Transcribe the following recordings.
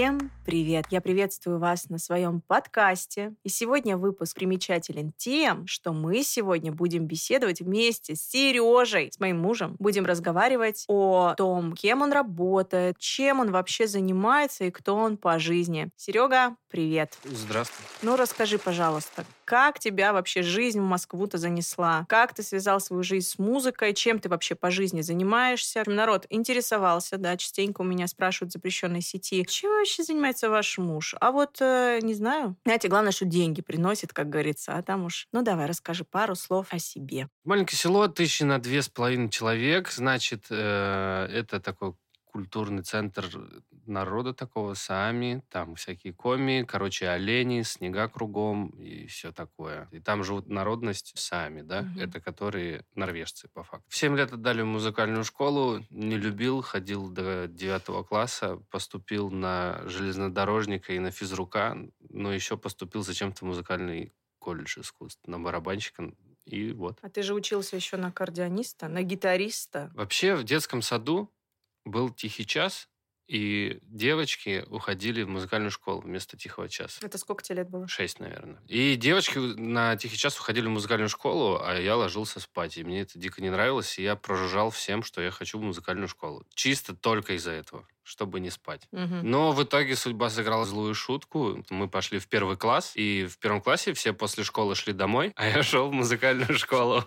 Всем привет! Я приветствую вас на своем подкасте. И сегодня выпуск примечателен тем, что мы сегодня будем беседовать вместе с Сережей, с моим мужем. Будем разговаривать о том, кем он работает, чем он вообще занимается и кто он по жизни. Серега, привет! Здравствуй. Ну, расскажи, пожалуйста, как тебя вообще жизнь в Москву-то занесла? Как ты связал свою жизнь с музыкой? Чем ты вообще по жизни занимаешься? Народ интересовался, да, частенько у меня спрашивают в запрещенной сети, чем вообще занимается ваш муж? А вот, э, не знаю. Знаете, главное, что деньги приносит, как говорится, а там уж... Ну, давай, расскажи пару слов о себе. Маленькое село, тысячи на две с половиной человек, значит, э, это такой культурный центр народа такого, сами, там всякие коми, короче, олени, снега кругом и все такое. И там живут народность сами, да, Мгм. это которые норвежцы, по факту. В 7 лет отдали в музыкальную школу, не любил, ходил до 9 класса, поступил на железнодорожника и на физрука, но еще поступил зачем-то в музыкальный колледж искусств, на барабанщика, и вот. А ты же учился еще на аккордеониста, на гитариста. Вообще в детском саду был тихий час, и девочки уходили в музыкальную школу вместо тихого часа. Это сколько тебе лет было? Шесть, наверное. И девочки на тихий час уходили в музыкальную школу, а я ложился спать. И мне это дико не нравилось, и я прожужжал всем, что я хочу в музыкальную школу. Чисто только из-за этого, чтобы не спать. Мгм. Но в итоге судьба сыграла злую шутку. Мы пошли в первый класс, и в первом классе все после школы шли домой, а я шел в музыкальную школу.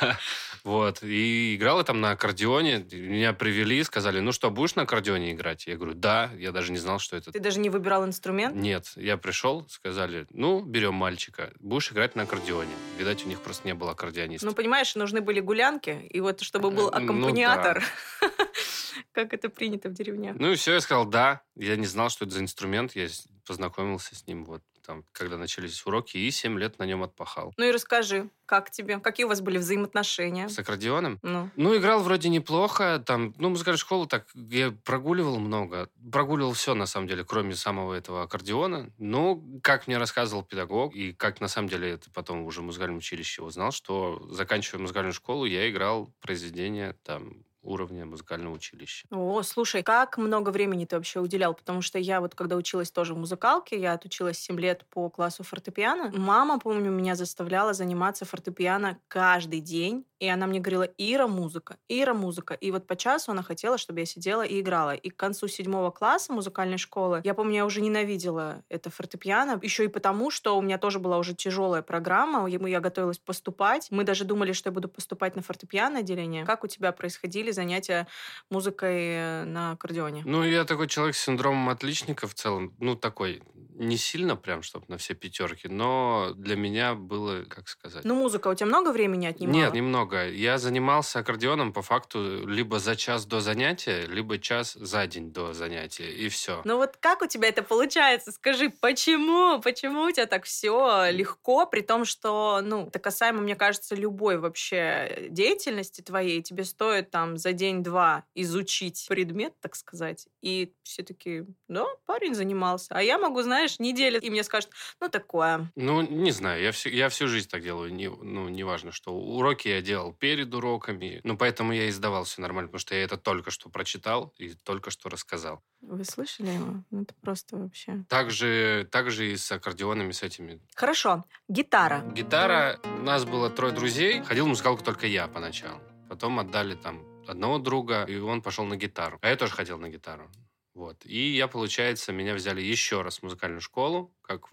Вот. И играл я там на аккордеоне. Меня привели, сказали, ну что, будешь на аккордеоне играть? Я говорю, да. Я даже не знал, что это Ты даже не выбирал инструмент? нет, я пришел, сказали, ну, берем мальчика, будешь играть на аккордеоне. Видать, у них просто не было аккордеониста. Ну, понимаешь, нужны были гулянки, и вот чтобы был Э, ну аккомпаниатор, как это принято в деревнях. Ну и все, я сказал, да. Я не знал, что это за инструмент, я познакомился с ним вот там, когда начались уроки, и 7 лет на нем отпахал. Ну и расскажи, как тебе? Какие у вас были взаимоотношения? С аккордеоном? Ну, Ну, играл вроде неплохо. Там, ну, музыкальную школу так я прогуливал много. Прогуливал все, на самом деле, кроме самого этого аккордеона. Ну, как мне рассказывал педагог, и как на самом деле это потом уже в музыкальном училище узнал, что, заканчивая музыкальную школу, я играл произведения там уровня музыкального училища. О, слушай, как много времени ты вообще уделял? Потому что я вот, когда училась тоже в музыкалке, я отучилась 7 лет по классу фортепиано. Мама, помню, меня заставляла заниматься фортепиано каждый день. И она мне говорила, Ира, музыка, Ира, музыка. И вот по часу она хотела, чтобы я сидела и играла. И к концу седьмого класса музыкальной школы, я помню, я уже ненавидела это фортепиано. Еще и потому, что у меня тоже была уже тяжелая программа. Я я готовилась поступать. Мы даже думали, что я буду поступать на фортепиано отделение. Как у тебя происходили занятия музыкой на аккордеоне? Ну, я такой человек с синдромом отличника в целом. Ну, такой, не сильно прям, чтобы на все пятерки, но для меня было, как сказать... Ну, музыка у тебя много времени отнимала? Нет, немного. Я занимался аккордеоном по факту либо за час до занятия, либо час за день до занятия, и все. Ну вот как у тебя это получается? Скажи, почему? Почему у тебя так все легко, при том, что, ну, это касаемо, мне кажется, любой вообще деятельности твоей, тебе стоит там за день-два изучить предмет, так сказать, и все таки да, парень занимался. А я могу, знаешь, неделю, и мне скажут, ну, такое. Ну, не знаю, я, всю- я всю жизнь так делаю. Не, ну, неважно, что уроки я делал перед уроками. Ну, поэтому я и сдавал все нормально, потому что я это только что прочитал и только что рассказал. Вы слышали его? Ну, это просто вообще... Также, также и с аккордеонами, с этими. Хорошо. Гитара. Гитара, у нас было трое друзей. Ходил в музыкалку только я поначалу. Потом отдали там одного друга, и он пошел на гитару. А я тоже хотел на гитару. Вот. И я, получается, меня взяли еще раз в музыкальную школу, как,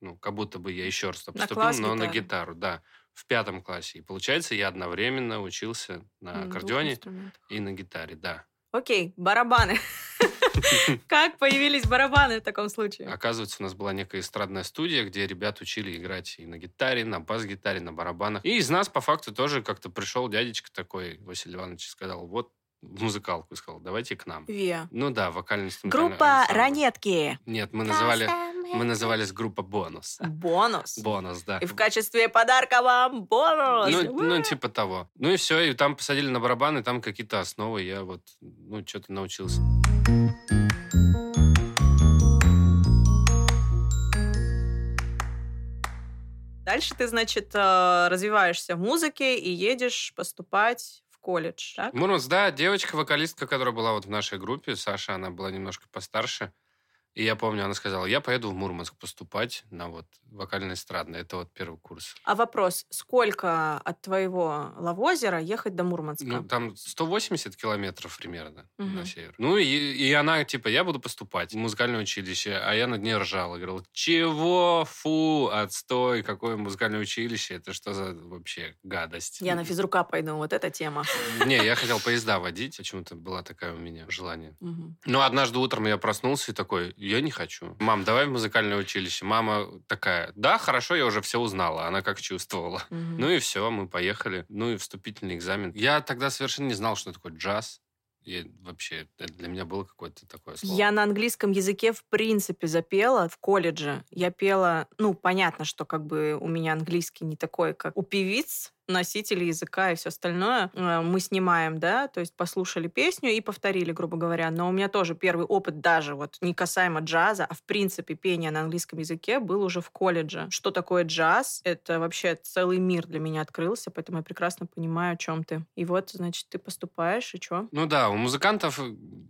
ну, как будто бы я еще раз На поступил, но на гитары. гитару, да, в пятом классе. И получается, я одновременно учился на аккордеоне и на гитаре, да. Окей, барабаны. Как появились барабаны в таком случае? Оказывается, у нас была некая эстрадная студия, где ребят учили играть и на гитаре, на бас-гитаре, на барабанах. И из нас, по факту, тоже как-то пришел дядечка такой, Василий Иванович, и сказал, вот в музыкалку, и сказал, давайте к нам. Виа. Ну да, вокальный Группа «Ранетки». Нет, мы называли, мы назывались группа «Бонус». Бонус. Бонус, да. И в качестве подарка вам бонус. Ну, ну, типа того. Ну и все, и там посадили на барабаны, там какие-то основы, я вот, ну, что-то научился. Дальше ты, значит, э, развиваешься в музыке и едешь поступать в колледж, так? Мурманск, да, девочка-вокалистка, которая была вот в нашей группе, Саша, она была немножко постарше. И я помню, она сказала, я поеду в Мурманск поступать на вот вокально-эстрадный. Это вот первый курс. А вопрос, сколько от твоего Лавозера ехать до Мурманска? Ну, там 180 километров примерно Мгм. на север. Ну, и, и она, типа, я буду поступать в музыкальное училище, а я над ней ржал. И говорил, чего? Фу, отстой, какое музыкальное училище? Это что за вообще гадость? Я на физрука пойду, вот эта тема. Не, я хотел поезда водить. Почему-то была такая у меня желание. Мгм. Ну, однажды утром я проснулся и такой, я не хочу. Мам, давай в музыкальное училище. Мама такая, да, хорошо, я уже все узнала. Она как чувствовала. Мгм. Ну и все, мы поехали. Ну и вступительный экзамен. Я тогда совершенно не знал, что такое джаз. И вообще, для меня было какое-то такое слово. Я на английском языке в принципе запела в колледже. Я пела, ну, понятно, что как бы у меня английский не такой, как у певиц, носителей языка и все остальное. Э, Мы снимаем, да, то есть послушали песню и повторили, грубо говоря. Но у меня тоже первый опыт даже вот не касаемо джаза, а в принципе пения на английском языке был уже в колледже. Что такое джаз? Это вообще целый мир для меня открылся, поэтому я прекрасно понимаю, о чем ты. И вот, значит, ты поступаешь, и что? Ну да, у музыкантов,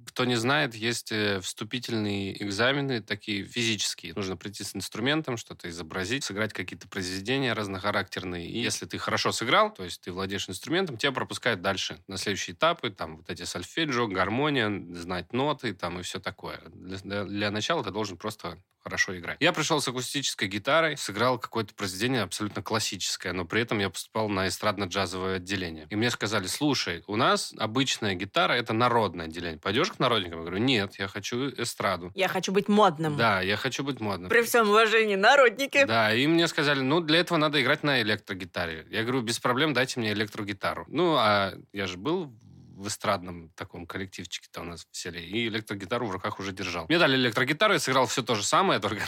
кто не знает, есть э, вступительные экзамены, такие физические. Нужно прийти с инструментом, что-то изобразить, сыграть какие-то произведения разнохарактерные. И если ты хорошо сыграл, то есть ты владеешь инструментом, тебя пропускают дальше на следующие этапы, там вот эти сольфеджио, гармония, знать ноты, там и все такое. Для, для- начала ты должен просто хорошо играть. Я пришел с акустической гитарой, сыграл какое-то произведение абсолютно классическое, но при этом я поступал на эстрадно-джазовое отделение. И мне сказали, слушай, у нас обычная гитара — это народное отделение. Пойдешь к народникам? Я говорю, нет, я хочу эстраду. Я хочу быть модным. Да, я хочу быть модным. При всем уважении, народники. Да, и мне сказали, ну, для этого надо играть на электрогитаре. Я говорю, без проблем, дайте мне электрогитару. Ну, а я же был в эстрадном таком коллективчике-то у нас в селе, и электрогитару в руках уже держал. Мне дали электрогитару, я сыграл все то же самое, только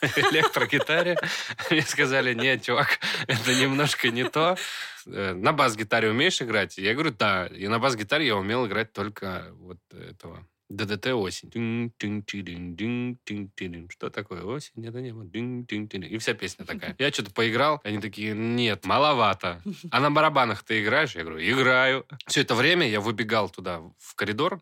на электрогитаре. Мне сказали, нет, чувак, это немножко не то. Э, На бас-гитаре умеешь играть? Я говорю, да. И на бас-гитаре я умел играть только вот этого ДДТ осень. Что такое осень? Это небо. И вся песня такая. Я что-то поиграл, они такие, нет, маловато. А на барабанах ты играешь? Я говорю, играю. Все это время я выбегал туда, в коридор.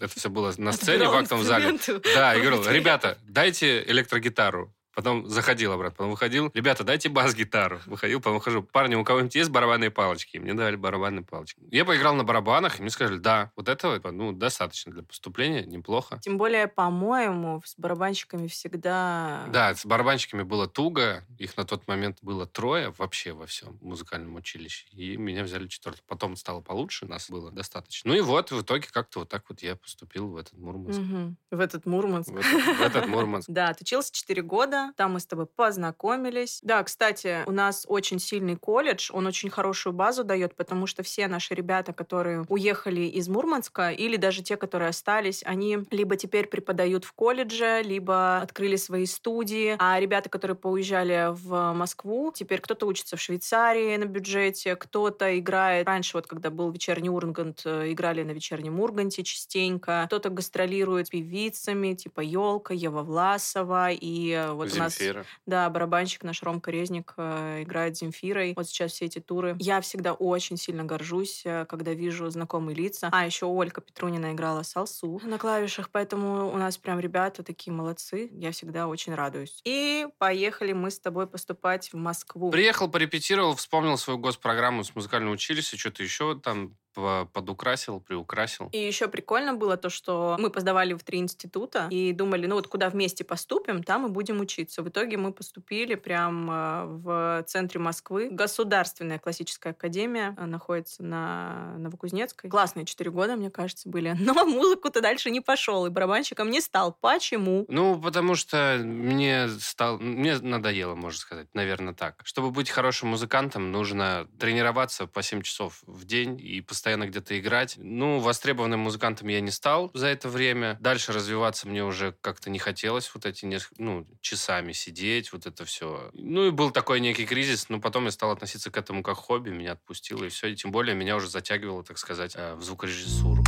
Это все было на сцене, в актовом зале. Да, я говорю, ребята, дайте электрогитару. Потом заходил обратно, потом выходил. Ребята, дайте бас-гитару. Выходил, потом выхожу. Парни, у кого-нибудь есть барабанные палочки? Мне дали барабанные палочки. Я поиграл на барабанах, и мне сказали, да, вот этого ну, достаточно для поступления, неплохо. Тем более, по-моему, с барабанщиками всегда... Да, с барабанщиками было туго. Их на тот момент было трое вообще во всем музыкальном училище. И меня взяли четвертым. Потом стало получше, нас было достаточно. Ну и вот, в итоге как-то вот так вот я поступил в этот Мурманск. Мгм. В этот Мурманск. В этот, в этот Мурманск. Да, отучился 4 года, там мы с тобой познакомились. Да, кстати, у нас очень сильный колледж, он очень хорошую базу дает, потому что все наши ребята, которые уехали из Мурманска, или даже те, которые остались, они либо теперь преподают в колледже, либо открыли свои студии, а ребята, которые поуезжали в Москву, теперь кто-то учится в Швейцарии на бюджете, кто-то играет. Раньше, вот когда был вечерний Ургант, э, играли на вечернем Урганте частенько. Кто-то гастролирует певицами, типа Елка, Ева Власова, и э, вот у нас Земфира. да, барабанщик наш Ромка Резник э, играет с Земфирой. Вот сейчас все эти туры. Я всегда очень сильно горжусь, э, когда вижу знакомые лица. А, еще Ольга Петрунина играла салсу на клавишах, поэтому у нас прям ребята такие молодцы. Я всегда очень радуюсь. И поехали мы с тобой поступать в Москву. Приехал, порепетировал, вспомнил свою госпрограмму с музыкального училища, что-то еще там по- подукрасил, приукрасил. И еще прикольно было то, что мы поздавали в три института и думали, ну вот куда вместе поступим, там и будем учиться. В итоге мы поступили прям э, в центре Москвы. Государственная классическая академия э, находится на Новокузнецкой. Классные четыре года, мне кажется, были. Но музыку-то дальше не пошел и барабанщиком не стал. Почему? Ну, потому что мне стал, мне надоело, можно сказать, наверное, так. Чтобы быть хорошим музыкантом, нужно тренироваться по 7 часов в день и постоянно где-то играть. Ну, востребованным музыкантом я не стал за это время. Дальше развиваться мне уже как-то не хотелось вот эти ну, часами сидеть, вот это все. Ну, и был такой некий кризис, но потом я стал относиться к этому как хобби, меня отпустило, и все. И тем более меня уже затягивало, так сказать, э, в звукорежиссуру.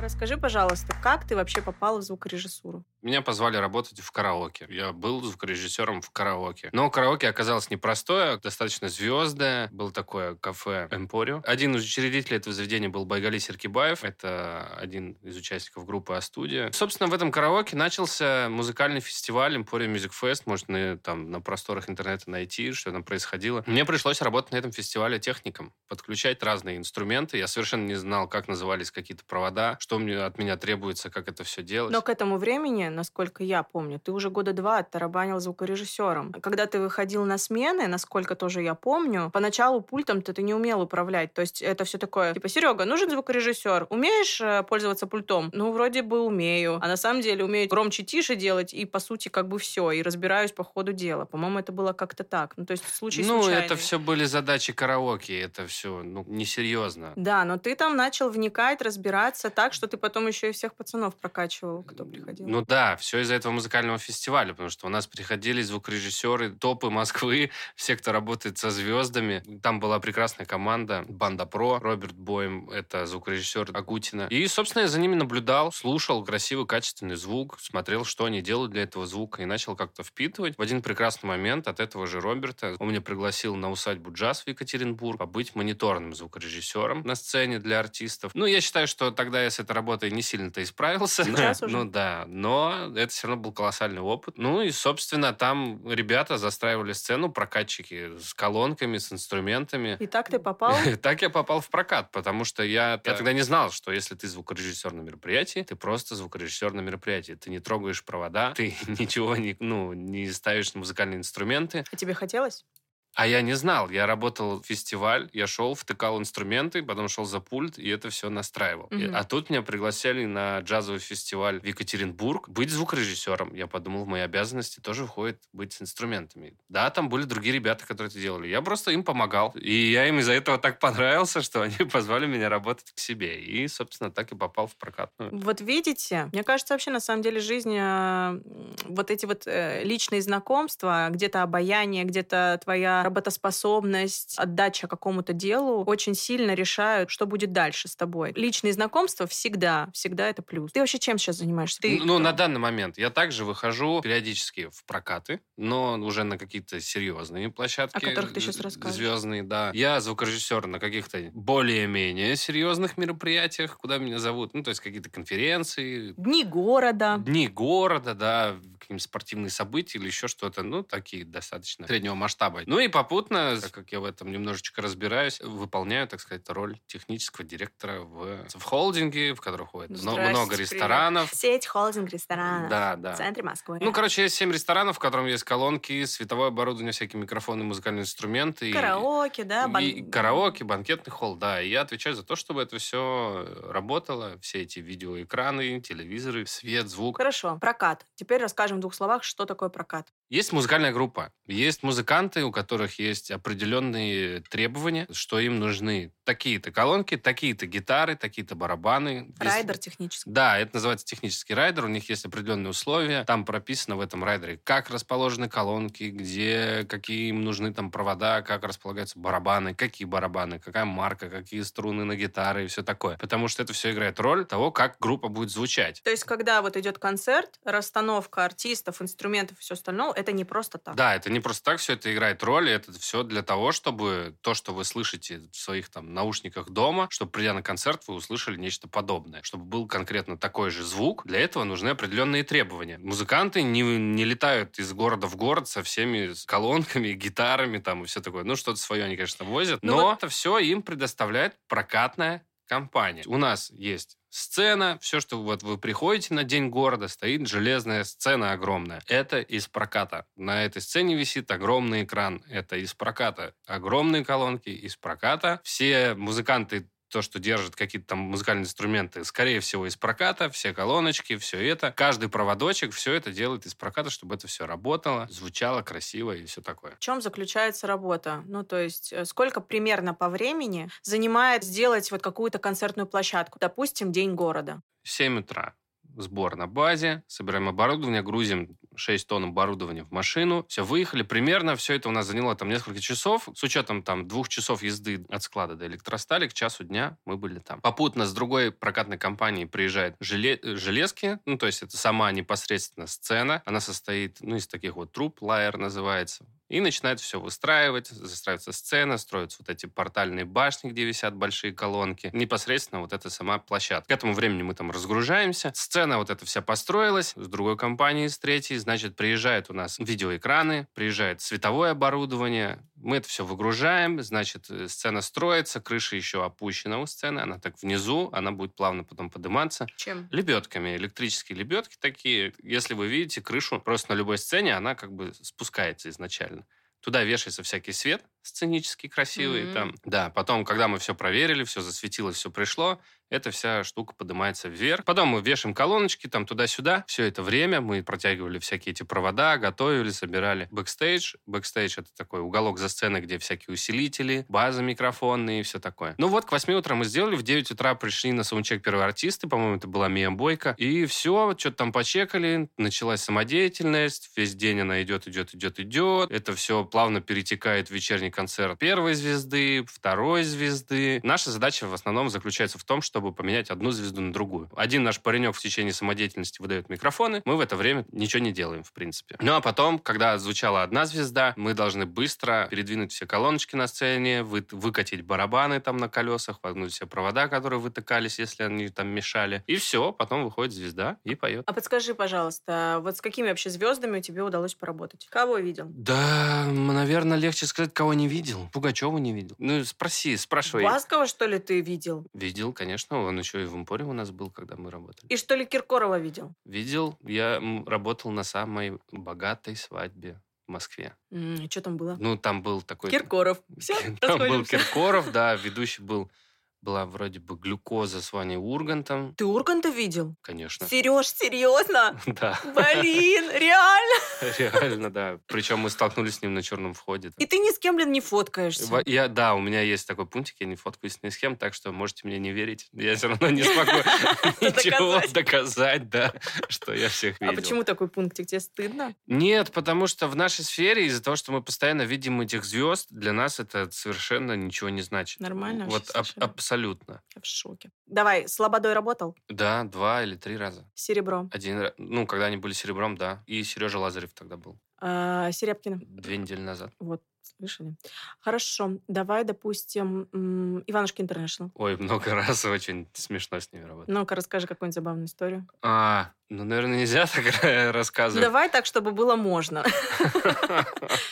Расскажи, пожалуйста, как ты вообще попала в звукорежиссуру? Меня позвали работать в караоке. Я был звукорежиссером в караоке. Но караоке оказалось непростое, достаточно звездное. Было такое кафе «Эмпорио». Один из учредителей этого заведения был Байгали Серкибаев. Это один из участников группы «А-студия». Собственно, в этом караоке начался музыкальный фестиваль «Эмпорио Music Fest». Можно там на просторах интернета найти, что там происходило. Мне пришлось работать на этом фестивале техником, подключать разные инструменты. Я совершенно не знал, как назывались какие-то провода, что мне, от меня требуется, как это все делать. Но к этому времени, насколько я помню, ты уже года два оттарабанил звукорежиссером. Когда ты выходил на смены, насколько тоже я помню, поначалу пультом-то ты не умел управлять. То есть это все такое, типа, Серега, нужен звукорежиссер, умеешь э, пользоваться пультом? Ну, вроде бы умею. А на самом деле умею громче, тише делать, и, по сути, как бы все. И разбираюсь по ходу дела. По-моему, это было как-то так. Ну, то есть случай Ну, случайный. это все были задачи караоке, это все, ну, несерьезно. Да, но ты там начал вникать, разбираться так, что ты потом еще и всех пацанов прокачивал, кто приходил. Ну да, все из-за этого музыкального фестиваля, потому что у нас приходили звукорежиссеры, топы Москвы, все, кто работает со звездами. Там была прекрасная команда, банда Про, Роберт Боем, это звукорежиссер Агутина. И, собственно, я за ними наблюдал, слушал красивый, качественный звук, смотрел, что они делают для этого звука, и начал как-то впитывать. В один прекрасный момент от этого же Роберта он меня пригласил на усадьбу джаз в Екатеринбург побыть мониторным звукорежиссером на сцене для артистов. Ну, я считаю, что тогда я с этой работой не сильно-то и справился. Сейчас уже? Ну да, но это все равно был колоссальный опыт. Ну и, собственно, там ребята застраивали сцену, прокатчики с колонками, с инструментами. И так ты попал? Так я попал в прокат, потому что я, я тогда не знал, что если ты звукорежиссер на мероприятии, ты просто звукорежиссер на мероприятии. Ты не трогаешь провода, ты ничего не, ну, не ставишь на музыкальные инструменты. А тебе хотелось? А я не знал. Я работал в фестиваль, я шел, втыкал инструменты, потом шел за пульт, и это все настраивал. И- Мгм. а тут меня пригласили на джазовый фестиваль в Екатеринбург быть звукорежиссером. Я подумал, в мои обязанности тоже входит быть с инструментами. Да, там были другие ребята, которые это делали. Я просто им помогал. И я им из-за этого так понравился, что они позвали меня работать к себе. И, собственно, так и попал в прокатную. Вот видите, мне кажется, вообще на самом деле жизнь, м, вот эти вот э, личные знакомства, где-то обаяние, где-то твоя работоспособность, отдача какому-то делу очень сильно решают, что будет дальше с тобой. Личные знакомства всегда, всегда это плюс. Ты вообще чем сейчас занимаешься? Ты ну, кто? на данный момент я также выхожу периодически в прокаты, но уже на какие-то серьезные площадки. О которых ты з- расскажешь. Звездные, да. Я звукорежиссер на каких-то более-менее серьезных мероприятиях, куда меня зовут. Ну, то есть какие-то конференции, Дни города. дни города, да, какие-нибудь спортивные события или еще что-то. Ну, такие достаточно среднего масштаба. Ну и попутно, так как я в этом немножечко разбираюсь, выполняю, так сказать, роль технического директора в, в холдинге, в котором ходит Здрасте, много привет. ресторанов. Сеть холдинг ресторанов Да, в да. центре Москвы. Ну, короче, есть семь ресторанов, в котором есть колонки, световое оборудование, всякие микрофоны, музыкальные инструменты. и- караоке, да? бан- и караоке, банкетный холл, да. И я отвечаю за то, чтобы это все работало. Все эти видеоэкраны, телевизоры, свет, звук. Хорошо, прокат. Теперь расскажем в двух словах, что такое прокат. Есть музыкальная группа. Есть музыканты, у которых есть определенные требования, что им нужны такие-то колонки, такие-то гитары, такие-то барабаны. Райдер технический. Да, это называется технический райдер. У них есть определенные условия. Там прописано в этом райдере, как расположены колонки, где, какие им нужны там провода, как располагаются барабаны, какие барабаны, какая марка, какие струны на гитары и все такое. Потому что это все играет роль того, как группа будет звучать. То есть, когда вот идет концерт, расстановка артистов, инструментов и все остальное, это не просто так. Да, это не просто так, все это играет роль, и это все для того, чтобы то, что вы слышите в своих там наушниках дома, чтобы придя на концерт, вы услышали нечто подобное, чтобы был конкретно такой же звук. Для этого нужны определенные требования. Музыканты не, не летают из города в город со всеми колонками, гитарами там и все такое. Ну, что-то свое они, конечно, возят, Ну но вот- это все им предоставляет прокатная компания. У нас есть сцена, все, что вот вы приходите на День города, стоит железная сцена огромная. Это из проката. На этой сцене висит огромный экран. Это из проката. Огромные колонки из проката. Все музыканты то, что держат какие-то там музыкальные инструменты, скорее всего, из проката, все колоночки, все это. Каждый проводочек, все это делает из проката, чтобы это все работало, звучало красиво и все такое. В чем заключается работа? Ну, то есть, э, сколько примерно по времени занимает сделать вот какую-то концертную площадку? Допустим, День города. 7 утра. Сбор на базе, собираем оборудование, грузим 6 тонн оборудования в машину. Все, выехали. Примерно все это у нас заняло там несколько часов. С учетом там двух часов езды от склада до электростали, к часу дня мы были там. Попутно с другой прокатной компанией приезжает желе... железки, ну, то есть это сама непосредственно сцена. Она состоит, ну, из таких вот труб, лайер называется. И начинает все выстраивать, застраивается сцена, строятся вот эти портальные башни, где висят большие колонки. Непосредственно вот эта сама площадка. К этому времени мы там разгружаемся. Сцена вот эта вся построилась с другой компанией, с третьей. Значит, приезжают у нас видеоэкраны, приезжает световое оборудование, мы это все выгружаем, значит, э, сцена строится, крыша еще опущена у сцены, она так внизу, она будет плавно потом подниматься. Чем? Лебедками, электрические лебедки такие. Если вы видите крышу, просто на любой сцене она как бы спускается изначально. Туда вешается всякий свет сценический, красивый. Мгм. Там. Да, потом, когда мы все проверили, все засветилось, все пришло, эта вся штука поднимается вверх. Потом мы вешаем колоночки там туда-сюда. Все это время мы протягивали всякие эти провода, готовили, собирали бэкстейдж. Бэкстейдж — это такой уголок за сценой, где всякие усилители, база микрофонные и все такое. Ну вот, к 8 утра мы сделали, в 9 утра пришли на саундчек первые артисты, по-моему, это была Мия Бойко. И все, что-то там почекали, началась самодеятельность, весь день она идет, идет, идет, идет. Это все плавно перетекает в вечерний концерт первой звезды, второй звезды. Наша задача в основном заключается в том, чтобы поменять одну звезду на другую. Один наш паренек в течение самодеятельности выдает микрофоны, мы в это время ничего не делаем, в принципе. Ну а потом, когда звучала одна звезда, мы должны быстро передвинуть все колоночки на сцене, вы- выкатить барабаны там на колесах, вогнуть все провода, которые вытыкались, если они там мешали. И все, потом выходит звезда и поет. А подскажи, пожалуйста, вот с какими вообще звездами тебе удалось поработать? Кого видел? Да, наверное, легче сказать, кого не видел. Пугачева не видел. Ну, спроси, спрашивай. Баскова, что ли, ты видел? Видел, конечно. Он еще и в Эмпоре у нас был, когда мы работали. И что ли Киркорова видел? Видел. Я работал на самой богатой свадьбе в Москве. М, что там было? Ну, там был такой... Киркоров. Все, Там был. Киркоров, да, ведущий был... Была вроде бы глюкоза с Ваней Ургантом. Ты Урганта видел? Конечно. Сереж, серьезно? Да, Блин, реально? реально, да. Причем мы столкнулись с ним на черном входе. И ты ни с кем, блин, не фоткаешься. Я, да, у меня есть такой пунктик, я не фоткаюсь ни с кем, так что можете мне не верить. Я все равно не смогу ничего Доказать. да, что я всех А видел. почему такой пунктик? Тебе стыдно? Нет, потому что в нашей сфере из-за того, что мы постоянно видим этих звезд, для нас это совершенно ничего не значит. Нормально Вот вообще аб- совершенно. Абсолютно. В шоке. Давай, с Лободой работал? Да, два или три раза. Серебро. Один раз, ну, когда они были серебром, да. И Сережа Лазарев тогда был. А, Серябкина. Две недели назад. Вот, слышали? Хорошо. Давай, допустим, Иванушки Интернешнл. Ой, много раз очень смешно с ними работать. Ну-ка, расскажи какую-нибудь забавную историю. А, ну, наверное, нельзя так рассказывать. Давай так, чтобы было можно.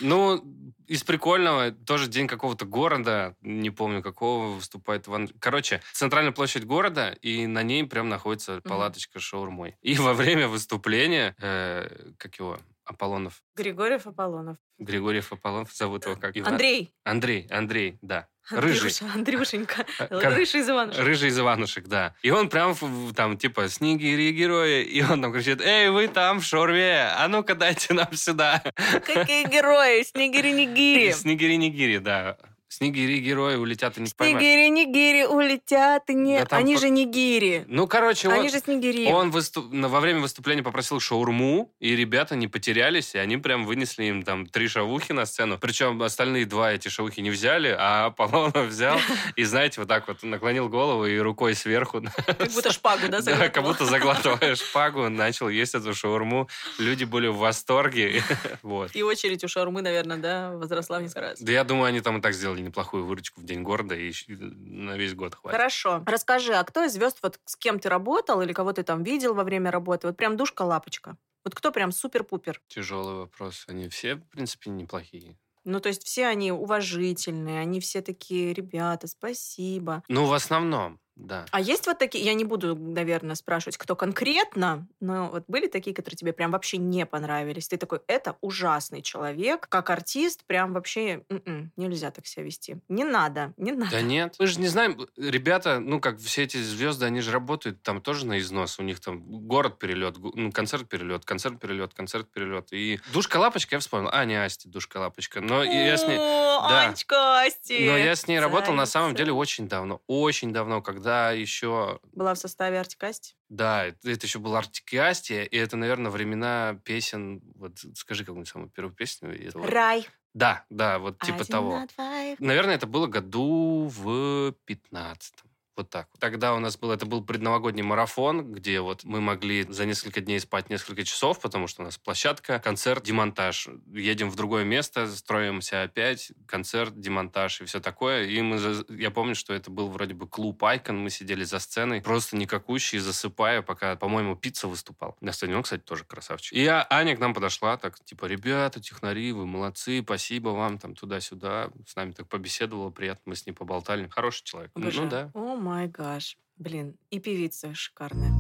Ну, из прикольного, тоже день какого-то города, не помню какого, выступает Иван... Короче, центральная площадь города, и на ней прям находится палаточка с шаурмой. И во время выступления, э, как его, Аполлонов, Григорьев Аполлонов. Григорьев Аполлонов, зовут его как? Андрей. Андрей, Андрей, да. Рыжий. Андрюша, Андрюшенька. А, кор- Рыжий из Иванушек. Рыжий из Иванушек, да. И он прям там, типа, снегири герои, и он там кричит, эй, вы там в шаурме, а ну-ка дайте нам сюда. Какие герои? Снегири-нигири. Снегири-нигири, да. Снегири-герои улетят и не поймают. Снегири-нигири улетят и не... Да там Они по- же нигири. Ну, короче, он, Они же снегири. он выступ- во время выступления попросил шаурму, и ребята не потерялись, и они прям вынесли им там три шавухи на сцену. Причем остальные два эти шавухи не взяли, а Аполлонов взял и, знаете, вот так вот наклонил голову и рукой сверху. Как будто шпагу, да, Да, как будто заглатывая шпагу, начал есть эту шаурму. Люди были в восторге. Вот. И очередь у шаурмы, наверное, да, возросла в несколько раз. Да я думаю, они там и так сделали неплохую выручку в День города, и на весь год хватит. Хорошо. Расскажи, а кто из звезд, вот с кем ты работал или кого ты там видел во время работы? Вот прям душка-лапочка. Вот кто прям супер-пупер? Тяжелый вопрос. Они все, в принципе, неплохие. Ну, то есть все они уважительные, они все такие, ребята, спасибо. Ну, в основном, да. А есть вот такие, я не буду, наверное, спрашивать, кто конкретно, но вот были такие, которые тебе прям вообще не понравились. Ты такой, это ужасный человек, как артист, прям вообще м-м, нельзя так себя вести. Не надо, не надо. Да нет. Мы же не знаем, ребята, ну, как все эти звезды, они же работают там тоже на износ. У них там город перелет, ну, концерт перелет, концерт перелет, концерт перелет. И Душка Лапочка, я вспомнил. А, не Асти, Душка Лапочка. Но и я с ней... О, да. Анечка, Асти. Но я с ней работал на самом деле очень давно. Очень давно, когда тогда еще... Была в составе Артикасти? Да, это, это еще был Артикасти, и это, наверное, времена песен... Вот скажи какую-нибудь самую первую песню. Этого. Рай. Да, да, вот типа Один того. на. Наверное, это было году в 15 вот так. Тогда у нас был, это был предновогодний марафон, где вот мы могли за несколько дней спать несколько часов, потому что у нас площадка, концерт, демонтаж. Едем в другое место, строимся опять, концерт, демонтаж и все такое. И мы, я помню, что это был вроде бы клуб Айкон, мы сидели за сценой, просто никакущие, засыпая, пока, по-моему, пицца выступал. На стадионе, он, кстати, тоже красавчик. И Аня к нам подошла, так, типа, ребята, технари, вы молодцы, спасибо вам, там, туда-сюда. С нами так побеседовала, приятно, мы с ней поболтали. Хороший человек. Обожаю. Ну да. О май гаш. Блин, и певица шикарная.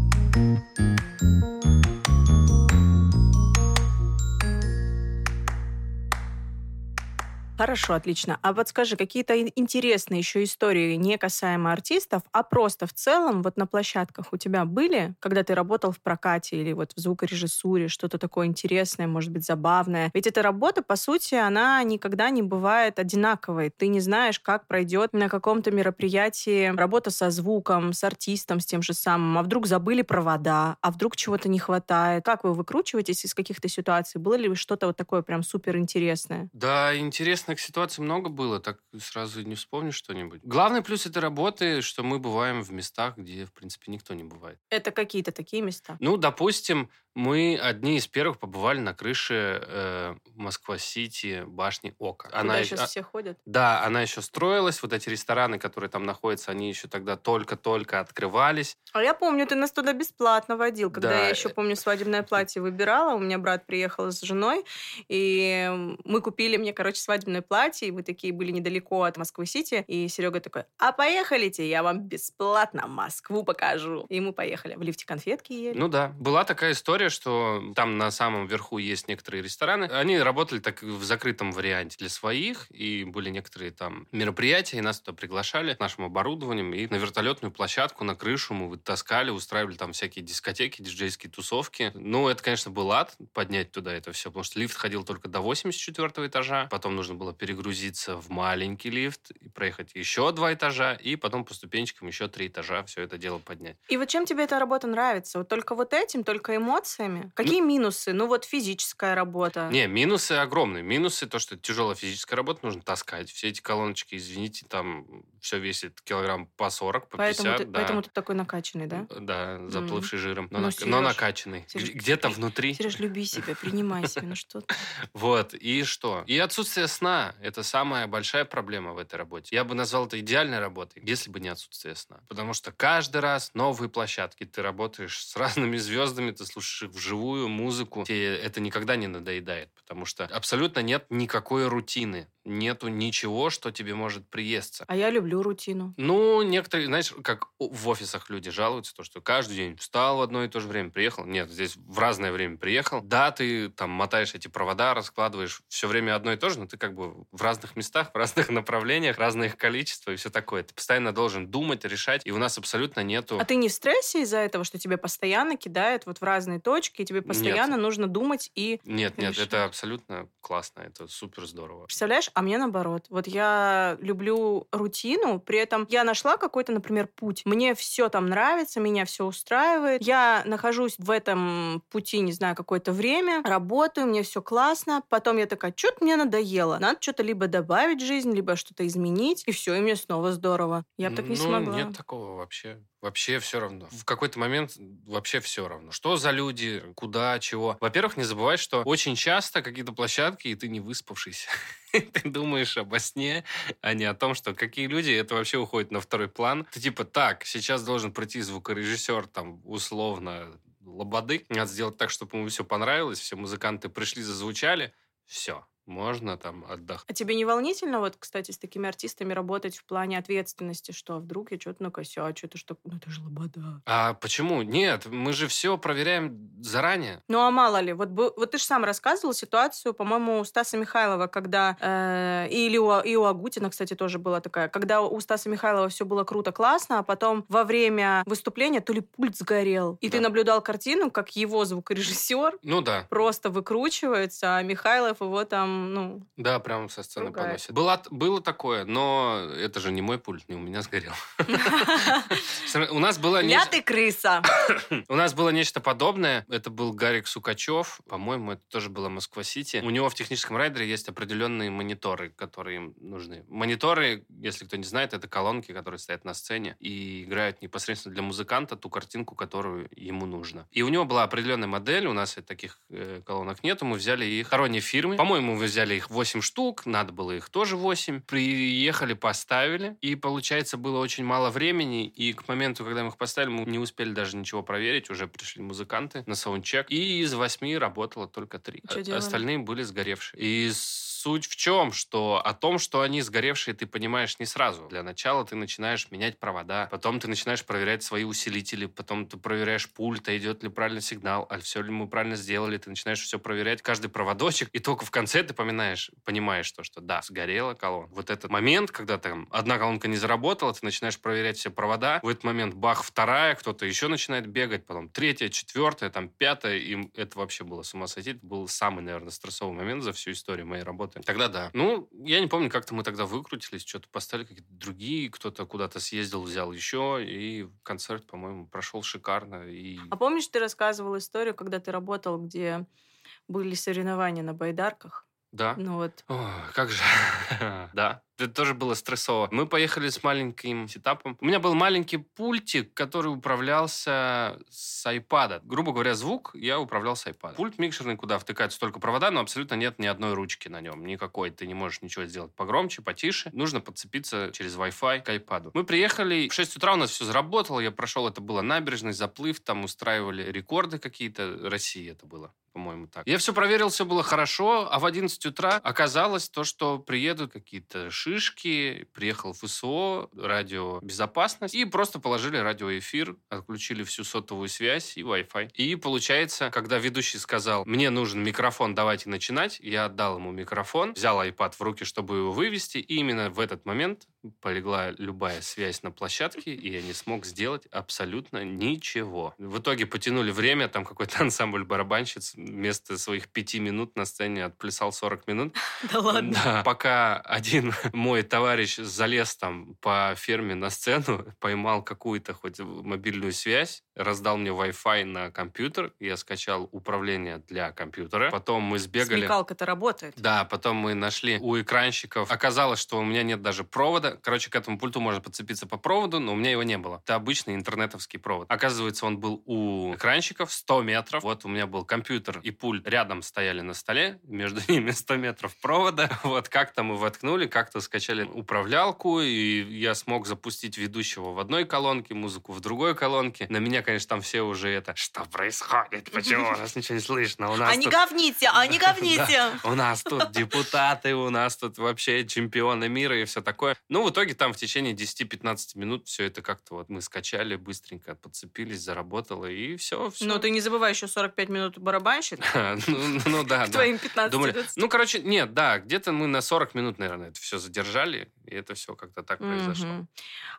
Хорошо, отлично. А вот скажи, какие-то ин- интересные еще истории, не касаемо артистов, а просто в целом вот на площадках у тебя были, когда ты работал в прокате или вот в звукорежиссуре, что-то такое интересное, может быть, забавное? Ведь эта работа, по сути, она никогда не бывает одинаковой. Ты не знаешь, как пройдет на каком-то мероприятии работа со звуком, с артистом, с тем же самым. А вдруг забыли провода, а вдруг чего-то не хватает? Как вы выкручиваетесь из каких-то ситуаций? Было ли что-то вот такое прям супер интересное? Да, интересных ситуаций много было, так сразу не вспомнишь что-нибудь. Главный плюс этой работы, что мы бываем в местах, где, в принципе, никто не бывает. Это какие-то такие места? Ну, допустим, мы одни из первых побывали на крыше э, Москва-Сити башни Ока. Куда е- сейчас а- все ходят? Да, она еще строилась. Вот эти рестораны, которые там находятся, они еще тогда только-только открывались. А я помню, ты нас туда бесплатно водил, когда Да. я еще помню свадебное платье выбирала. У меня брат приехал с женой, и мы купили мне, короче, свадебное платье, и мы такие были недалеко от Москвы-Сити. И Серега такой, а поехалите, я вам бесплатно Москву покажу. И мы поехали. В лифте конфетки ели. Ну да, была такая история, что там на самом верху есть некоторые рестораны. Они работали так в закрытом варианте для своих, и были некоторые там мероприятия, и нас туда приглашали нашим оборудованием, и на вертолетную площадку, на крышу мы вот таскали, устраивали там всякие дискотеки, диджейские тусовки. Ну, это, конечно, был ад поднять туда это все, потому что лифт ходил только до 84 этажа, потом нужно было перегрузиться в маленький лифт и проехать еще два этажа, и потом по ступенчикам еще три этажа все это дело поднять. И вот чем тебе эта работа нравится? Вот только вот этим, только эмоциями? Какие минусы? Ну вот физическая работа. Не, минусы огромные. Минусы то, что тяжелая физическая работа, нужно таскать. Все эти колоночки, извините, там все весит килограмм по 40, по 50. Поэтому, ты, да. поэтому ты такой накачанный, да? Да, заплывший жиром, но, Ну, нак- Серёж, но накачанный. Где-то внутри. Сереж, люби себя, принимай себя, ну что ты? Вот, и что? И отсутствие сна. Это самая большая проблема в этой работе. Я бы назвал это идеальной работой, если бы не отсутствие сна. Потому что каждый раз новые площадки. Ты работаешь с разными звездами, ты слушаешь их вживую, музыку. Тебе это никогда не надоедает, потому что абсолютно нет никакой рутины. Нету ничего, что тебе может приесться. А я люблю рутину. Ну, некоторые, знаешь, как в офисах люди жалуются, то, что каждый день встал в одно и то же время, приехал. Нет, здесь в разное время приехал. Да, ты там мотаешь эти провода, раскладываешь все время одно и то же, но ты как бы в разных местах, в разных направлениях, разное их количество и все такое. Ты постоянно должен думать, решать, и у нас абсолютно нету... А ты не в стрессе из-за этого, что тебе постоянно кидают вот в разные точки, и тебе постоянно нужно думать и... Нет, нет, решать. это абсолютно классно, это супер здорово. Представляешь, а мне наоборот. Вот я люблю рутину, при этом я нашла какой-то, например, путь. Мне все там нравится, меня все устраивает. Я нахожусь в этом пути, не знаю, какое-то время, работаю, мне все классно. Потом я такая, что-то мне надоело. Надо что-то либо добавить в жизнь, либо что-то изменить, и все, и мне снова здорово. Я бы так не ну, смогла. нет такого вообще. Вообще все равно. В какой-то момент вообще все равно. Что за люди, куда, чего. Во-первых, не забывай, что очень часто какие-то площадки, и ты не выспавшийся. Ты думаешь об сне, а не о том, что какие люди, это вообще уходит на второй план. Ты типа, так, сейчас должен прийти звукорежиссер, там, условно, лободы. Надо сделать так, чтобы ему все понравилось, все музыканты пришли, зазвучали. Все, можно там отдохнуть. А тебе не волнительно, вот, кстати, с такими артистами работать в плане ответственности, что вдруг я что-то накосячу, это что, ну это же лобода. А почему? Нет, мы же все проверяем заранее. Ну а мало ли, вот, вот ты же сам рассказывал ситуацию, по-моему, у Стаса Михайлова, когда, э, или у, и у Агутина, кстати, тоже была такая, когда у Стаса Михайлова все было круто, классно, а потом во время выступления то ли пульт сгорел, и ты Да. наблюдал картину, как его звукорежиссер Ну да. просто выкручивается, а Михайлов его там прям, ну... Да, прям со сцены Ругает. поносит. Было, было такое, но это же не мой пульт, не у меня сгорел. У нас было Я ты крыса. у нас было нечто подобное. Это был Гарик Сукачев. По-моему, это тоже было Москва-Сити. У него в техническом райдере есть определенные мониторы, которые им нужны. Мониторы, если кто не знает, это колонки, которые стоят на сцене и играют непосредственно для музыканта ту картинку, которую ему нужно. И у него была определенная модель, у нас таких э, колонок нету, мы взяли их сторонней фирмы. По-моему, мы взяли их 8 штук, надо было их тоже 8. Приехали, поставили, и, получается, было очень мало времени, и к моменту, когда мы их поставили, мы не успели даже ничего проверить, уже пришли музыканты на саундчек, и из 8 работало только 3. Чё делали? Остальные были сгоревшие. И суть в чем? Что о том, что они сгоревшие, ты понимаешь не сразу. Для начала ты начинаешь менять провода, потом ты начинаешь проверять свои усилители, потом ты проверяешь пульт, а идет ли правильный сигнал, а все ли мы правильно сделали, ты начинаешь все проверять, каждый проводочек, и только в конце ты понимаешь, понимаешь то, что да, сгорела колонка. Вот этот момент, когда там одна колонка не заработала, ты начинаешь проверять все провода, в этот момент бах, вторая, кто-то еще начинает бегать, потом третья, четвертая, там пятая, и это вообще было с ума сойти. Это был самый, наверное, стрессовый момент за всю историю моей работы. Тогда да. Ну, я не помню, как-то мы тогда выкрутились, что-то поставили какие-то другие, кто-то куда-то съездил, взял еще, и концерт, по-моему, прошел шикарно. И... А помнишь, ты рассказывал историю, когда ты работал, где были соревнования на байдарках? Да. Ну вот, Ой, как же. да. Это тоже было стрессово. Мы поехали с маленьким сетапом. У меня был маленький пультик, который управлялся с айпада. Грубо говоря, звук я управлял с айпада. Пульт микшерный, куда втыкаются только провода, но абсолютно нет ни одной ручки на нем. Никакой. Ты не можешь ничего сделать погромче, потише. Нужно подцепиться через Wi-Fi к айпаду. Мы приехали, в 6 утра у нас все заработало. Я прошел, это было набережный, заплыв, там устраивали рекорды какие-то. России это было по-моему, так. Я все проверил, все было хорошо, а в 11 утра оказалось то, что приедут какие-то шишки, приехал ФСО, радиобезопасность, и просто положили радиоэфир, отключили всю сотовую связь и Wi-Fi. И получается, когда ведущий сказал, мне нужен микрофон, давайте начинать, я отдал ему микрофон, взял iPad в руки, чтобы его вывести, и именно в этот момент полегла любая связь на площадке, и я не смог сделать абсолютно ничего. В итоге потянули время, там какой-то ансамбль барабанщиц вместо своих пяти минут на сцене отплясал 40 минут. да ладно. Да. Пока один мой товарищ залез там по ферме на сцену, поймал какую-то хоть мобильную связь, раздал мне Wi-Fi на компьютер, я скачал управление для компьютера, потом мы сбегали... Смекалка-то работает. Да, потом мы нашли у экранщиков. Оказалось, что у меня нет даже провода. Короче, к этому пульту можно подцепиться по проводу, но у меня его не было. Это обычный интернетовский провод. Оказывается, он был у экранщиков 100 метров. Вот у меня был компьютер и пульт рядом стояли на столе. Между ними 100 метров провода. Вот как-то мы воткнули, как-то скачали управлялку, и я смог запустить ведущего в одной колонке, музыку в другой колонке. На меня, конечно, там все уже это... Что происходит? Почему у нас ничего не слышно? У нас А не тут- говните, а не говните. у нас тут депутаты, у нас тут вообще чемпионы мира и все такое. Ну, в итоге там в течение 10-15 минут все это как-то вот мы скачали, быстренько подцепились, заработало, и все. все. Ну, ты не забывай еще 45 минут барабанщик ну, ну да, к да. твоим 15 Думали, ну, короче, нет, да, где-то мы на 40 минут, наверное, это все задержали, и это все как-то так произошло.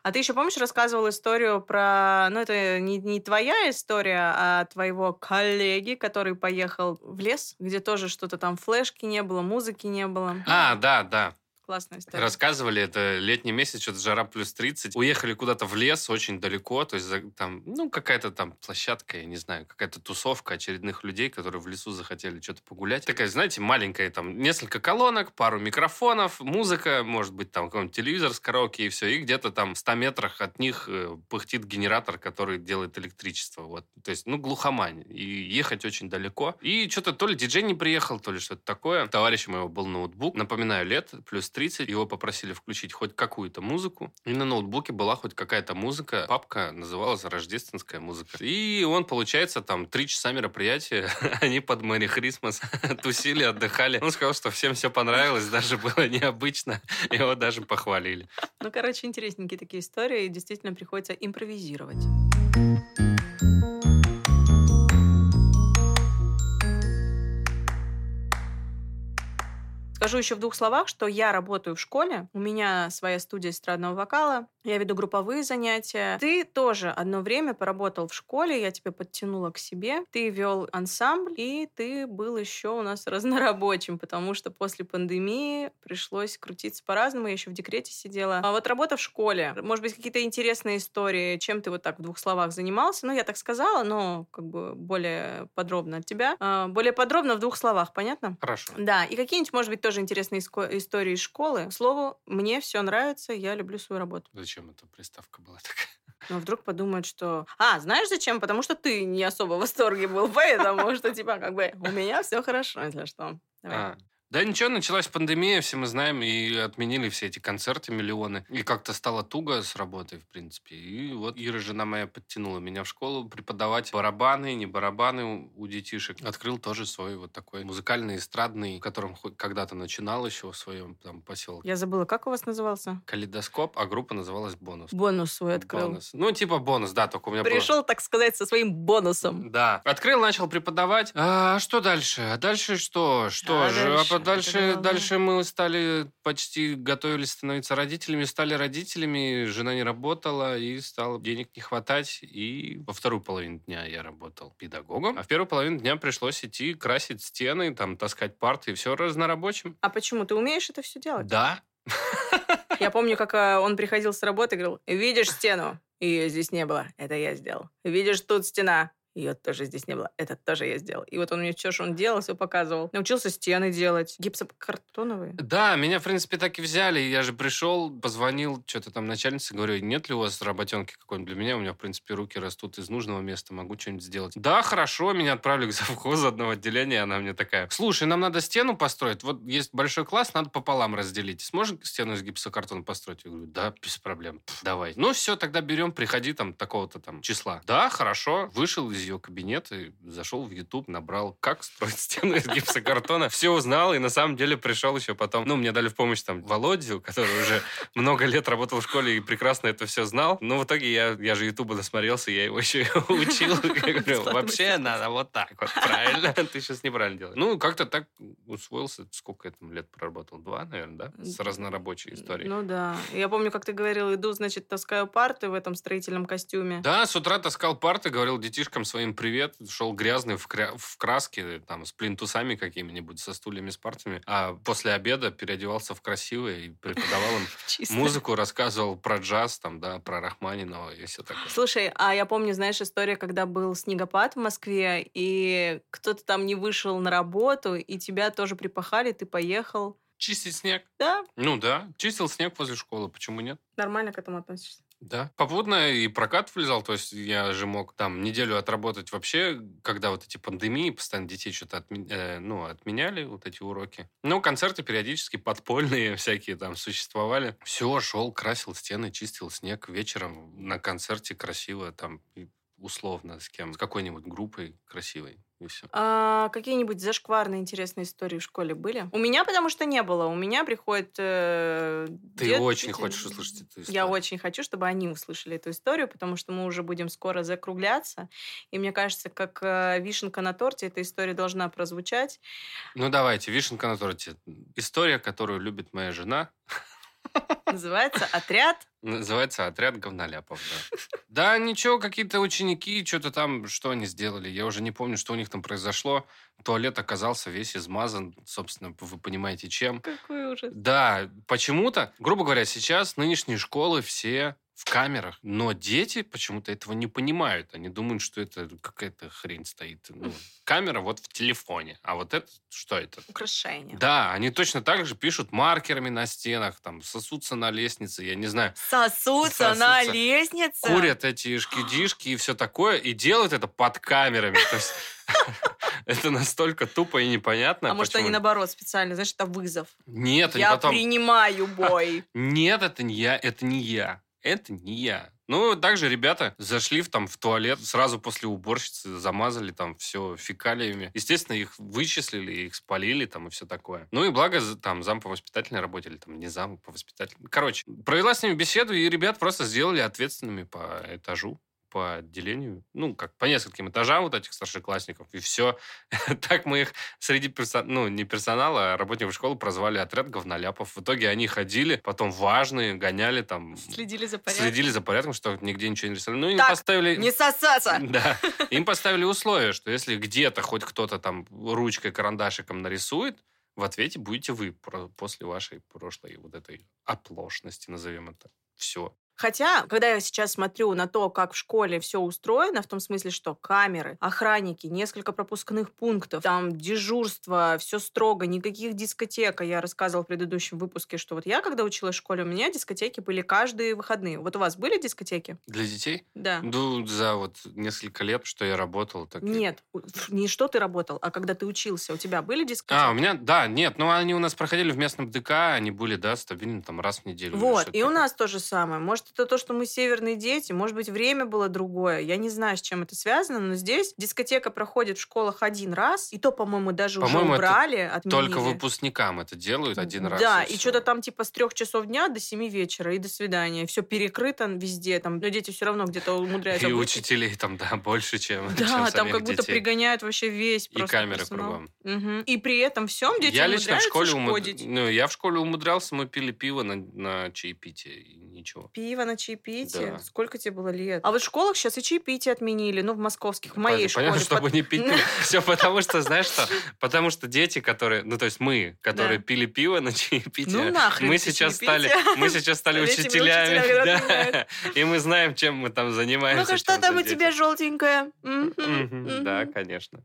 А ты еще помнишь, рассказывал историю про... Ну, это не, не твоя история, а твоего коллеги, который поехал в лес, где тоже что-то там флешки не было, музыки не было. А, да, да. Классная история. Рассказывали, это летний месяц, что-то жара плюс 30. Уехали куда-то в лес, очень далеко, то есть там, ну, какая-то там площадка, я не знаю, какая-то тусовка очередных людей, которые в лесу захотели что-то погулять. Такая, знаете, маленькая, там, несколько колонок, пару микрофонов, музыка, может быть, там, какой-нибудь телевизор с караоке и все, и где-то там в 100 метрах от них э, пыхтит генератор, который делает электричество, вот. То есть, ну, глухомань, и ехать очень далеко. И что-то то ли диджей не приехал, то ли что-то такое. Товарища моего был ноутбук, напоминаю, лет, плюс 30, его попросили включить хоть какую-то музыку. И на ноутбуке была хоть какая-то музыка. Папка называлась «Рождественская музыка». И он, получается, там три часа мероприятия, они под Мэри Хрисмас тусили, отдыхали. Он сказал, что всем все понравилось, даже было необычно. Его даже похвалили. Ну, короче, интересненькие такие истории. и Действительно, приходится импровизировать. Скажу еще в двух словах, что я работаю в школе. У меня своя студия эстрадного вокала. Я веду групповые занятия. Ты тоже одно время поработал в школе, я тебя подтянула к себе. Ты вел ансамбль, и ты был еще у нас разнорабочим, потому что после пандемии пришлось крутиться по-разному. Я еще в декрете сидела. А вот работа в школе. Может быть, какие-то интересные истории, чем ты вот так в двух словах занимался? Ну, я так сказала, но как бы более подробно от тебя. А, более подробно в двух словах, понятно? Хорошо. Да, и какие-нибудь, может быть, тоже интересные истории из школы. К слову, мне все нравится, я люблю свою работу. Зачем эта приставка была такая? Ну, вдруг подумают, что... А, знаешь зачем? Потому что ты не особо в восторге был, поэтому что, типа, как бы, у меня все хорошо, если что. Давай. А, да ничего, началась пандемия, все мы знаем, и отменили все эти концерты миллионы. И как-то стало туго с работой, в принципе. И вот Ира, жена моя, подтянула меня в школу преподавать барабаны, не барабаны у детишек. Открыл тоже свой вот такой музыкальный, эстрадный, в котором когда-то начинал еще в своем там поселке. Я забыла, как у вас назывался? Калейдоскоп, а группа называлась Бонус. Бонус свой открыл. Бонус. Ну, типа бонус, да, только у меня Пришел, было... так сказать, со своим бонусом. Да. Открыл, начал преподавать. А что дальше? А дальше что? Что А же? дальше? Дальше, дальше мы стали почти готовились становиться родителями, стали родителями, жена не работала, и стало денег не хватать. И во вторую половину дня я работал педагогом, а в первую половину дня пришлось идти красить стены, там, таскать парты, и все разнорабочим. А почему? Ты умеешь это все делать? Да, Я помню, как э, он приходил с работы и говорил, видишь стену? Ее здесь не было. Это я сделал. Видишь, тут стена. Ее тоже здесь не было. Это тоже я сделал. И вот он мне все, что он делал, все показывал. Научился стены делать. Гипсокартоновые. Да, меня, в принципе, так и взяли. Я же пришел, позвонил что-то там начальнице, говорю, нет ли у вас работенки какой-нибудь для меня? У меня, в принципе, руки растут из нужного места, могу что-нибудь сделать. Да, хорошо, меня отправили к завхозу одного отделения, она мне такая, слушай, нам надо стену построить, вот есть большой класс, надо пополам разделить. Сможешь стену из гипсокартона построить? Я говорю, да, без проблем, давай. Ну все, тогда берем, приходи там такого-то там числа. Да, хорошо. Вышел из ее кабинета и зашел в YouTube, набрал, как строить стену из гипсокартона. Все узнал и на самом деле пришел еще потом. Ну, мне дали в помощь там Володю, который уже много лет работал в школе и прекрасно это все знал. Но в итоге я, я же Ютуба насмотрелся, я его еще учил. Говорю, вообще надо вот так вот, правильно? Ты сейчас неправильно делаешь. Ну, как-то так усвоился. Сколько я там лет проработал? Два, наверное, да? С разнорабочей историей. Ну да. Я помню, как ты говорил, иду, значит, таскаю парты в этом строительном костюме. Да, с утра таскал парты, говорил детишкам своим привет, шел грязный в, кря- в краске, там, с плинтусами какими-нибудь, со стульями, с партами. А после обеда переодевался в красивое и преподавал им музыку, рассказывал про джаз, там, да, про Рахманинова и все такое. Слушай, а я помню, знаешь, история, когда был снегопад в Москве, и кто-то там не вышел на работу, и тебя тоже припахали, ты поехал. Чистить снег? Да, Ну да, чистил снег возле школы, почему нет? нормально к этому относишься. Да. Попутно и прокат влезал, то есть я же мог там неделю отработать вообще, когда вот эти пандемии, постоянно детей что-то отме- э, ну, отменяли, вот эти уроки. Ну, концерты периодически подпольные всякие там существовали. Все, шел, красил стены, чистил снег вечером на концерте красиво там условно с кем, с какой-нибудь группой красивой. Все. А какие-нибудь зашкварные интересные истории в школе были? У меня, потому что не было. У меня приходит... э, Ты дед- очень хочешь услышать эту историю. Я очень хочу, чтобы они услышали эту историю, потому что мы уже будем скоро закругляться. И мне кажется, как э, вишенка на торте, эта история должна прозвучать. Ну, давайте, вишенка на торте. История, которую любит моя жена, Называется «Отряд». Называется «Отряд говноляпов», да. Да, ничего, какие-то ученики, что-то там, что они сделали. Я уже не помню, что у них там произошло. Туалет оказался весь измазан, собственно, вы понимаете, чем. Какой ужас. Да, почему-то, грубо говоря, сейчас нынешние школы все в камерах, но дети почему-то этого не понимают. Они думают, что это какая-то хрень стоит. Ну, камера вот в телефоне, а вот это, что это? Украшение. Да, они точно так же пишут маркерами на стенах, там, сосутся на лестнице, я не знаю, Сосутся, на Сосутся. лестнице. курят эти шкидишки и все такое, и делают это под камерами. То есть это настолько тупо и непонятно. А может, они почему. наоборот специально, знаешь, это вызов. Нет, Я потом... принимаю бой. Нет, это не я, это не я. Это не я. Ну, также ребята зашли в, там, в туалет сразу после уборщицы, замазали там все фекалиями. Естественно, их вычислили, их спалили там и все такое. Ну и благо, там, зам по воспитательной работе, или там не зам по воспитательной. Короче, провела с ними беседу, и ребят просто сделали ответственными по этажу по отделению, ну, как по нескольким этажам вот этих старшеклассников, и все. так мы их среди, персонала, ну, не персонала, а работников школы прозвали отряд говноляпов. В итоге они ходили, потом важные, гоняли там... Следили за порядком. Следили за порядком, что нигде ничего не рисовали. Ну, им так, поставили... не сосаться! Да. Им поставили условие, что если где-то хоть кто-то там ручкой, карандашиком нарисует, в ответе будете вы после вашей прошлой вот этой оплошности, назовем это. Все. Хотя, когда я сейчас смотрю на то, как в школе все устроено, в том смысле, что камеры, охранники, несколько пропускных пунктов, там дежурство, все строго, никаких дискотек. А я рассказывала в предыдущем выпуске, что вот я, когда училась в школе, у меня дискотеки были каждые выходные. Вот у вас были дискотеки? Для детей? Да. Ну, за вот несколько лет, что я работал. Так нет, не что ты работал, а когда ты учился, у тебя были дискотеки? А, у меня, да, нет, ну они у нас проходили в местном ДК, они были, да, стабильно там раз в неделю. Вот, и такое. у нас то же самое. Может, может, это то, что мы северные дети, может быть, время было другое. Я не знаю, с чем это связано, но здесь дискотека проходит в школах один раз, и то, по-моему, даже по уже убрали, отменили. Только выпускникам это делают один раз. Да, и, и что-то там типа с трех часов дня до семи вечера, и до свидания. Все перекрыто везде, там, но дети все равно где-то умудряются. И учителей там, да, больше, чем Да, там как будто пригоняют вообще весь И камеры кругом. И при этом всем дети я лично в школе шкодить. Ну, я в школе умудрялся, мы пили пиво на, на чаепитие, ничего. Пиво на чаепитие? Да. Сколько тебе было лет? А вот в школах сейчас и чаепитие отменили, ну, в московских, в моей Понятно, школе. чтобы не пить Все потому что, знаешь что? Потому что дети, которые, ну, то есть мы, которые пили пиво на чаепитие, ну, мы сейчас стали, мы сейчас стали учителями, и мы знаем, чем мы там занимаемся. Ну-ка, что там у тебя желтенькое? Да, конечно.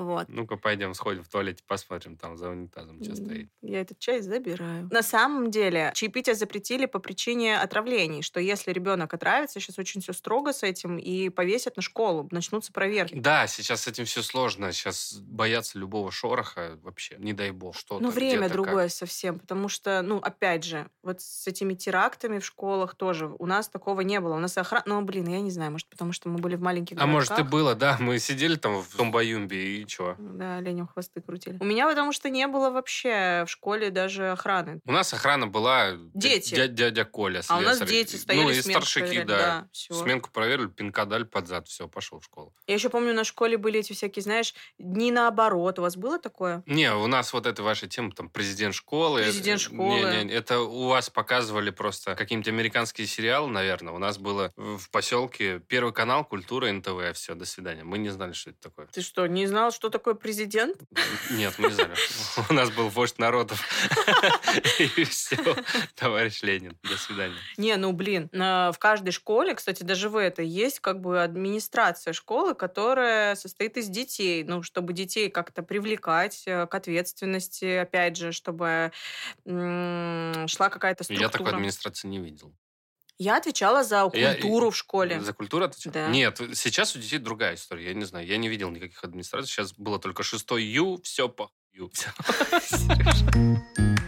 Вот. Ну-ка, пойдем, сходим в туалете, посмотрим, там за унитазом что стоит. Я этот чай забираю. На самом деле, чаепитие запретили по причине отравлений, что если ребенок отравится, сейчас очень все строго с этим, и повесят на школу, начнутся проверки. Да, сейчас с этим все сложно, сейчас боятся любого шороха вообще, не дай бог, что Ну, время другое как. совсем, потому что, ну, опять же, вот с этими терактами в школах тоже у нас такого не было. У нас охрана... Ну, блин, я не знаю, может, потому что мы были в маленьких А может, и было, да, мы сидели там в Томбаюмбе и и чего? Да, оленям хвосты крутили. У меня потому что не было вообще в школе даже охраны. У нас охрана была дети. Дядя, дядя Коля, слесарь. А у нас дети стояли, Ну, и старшики, да. да Сменку проверили, пинка дали под зад, все, пошел в школу. Я еще помню, на школе были эти всякие, знаешь, дни наоборот. У вас было такое? Не, у нас вот эта ваша тема, там, президент школы. Президент школы. Не, не, это у вас показывали просто какие-нибудь американские сериалы, наверное. У нас было в поселке Первый канал, Культура, НТВ. Все, до свидания. Мы не знали, что это такое. Ты что, не знал, что такое президент? президент? Нет, мы не знали. У нас был вождь народов. И все. Товарищ Ленин. До свидания. Не, ну, блин, в каждой школе, кстати, даже в этой, есть как бы администрация школы, которая состоит из детей. Ну, чтобы детей как-то привлекать э, к ответственности, опять же, чтобы шла какая-то структура. Я такой администрации не видел. Я отвечала за культуру я, в школе. За культуру отвечала? Да. Нет, сейчас у детей другая история. Я не знаю, я не видел никаких администраций. Сейчас было только 6 ю, все по ю.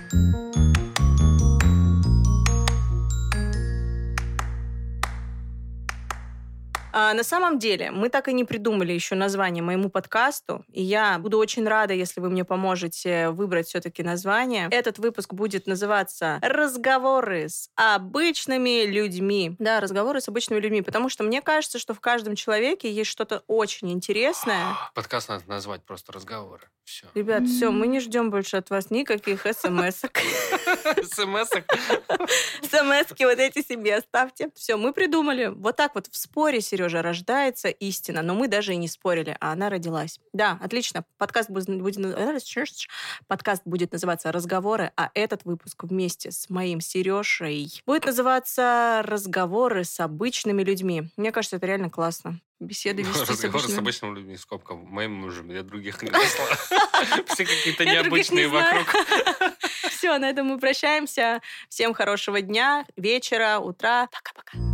А, на самом деле, мы так и не придумали еще название моему подкасту, и я буду очень рада, если вы мне поможете выбрать все-таки название. Этот выпуск будет называться «Разговоры с обычными людьми». Да, разговоры с обычными людьми, потому что мне кажется, что в каждом человеке есть что-то очень интересное. Подкаст надо назвать просто «Разговоры». Все. Ребят, все, мы не ждем больше от вас никаких смс-ок. СМС-ок? СМСки вот эти себе оставьте. Все, мы придумали. Вот так вот в споре, Сережа, рождается истина. Но мы даже и не спорили, а она родилась. Да, отлично. Подкаст будет, будет, подкаст будет называться «Разговоры», а этот выпуск вместе с моим Сережей будет называться «Разговоры с обычными людьми». Мне кажется, это реально классно беседы вести Разговоры с, обычными... с обычными людьми, скобка, моим мужем, я других не нашла. Все какие-то необычные вокруг. Все, на этом мы прощаемся. Всем хорошего дня, вечера, утра. Пока-пока.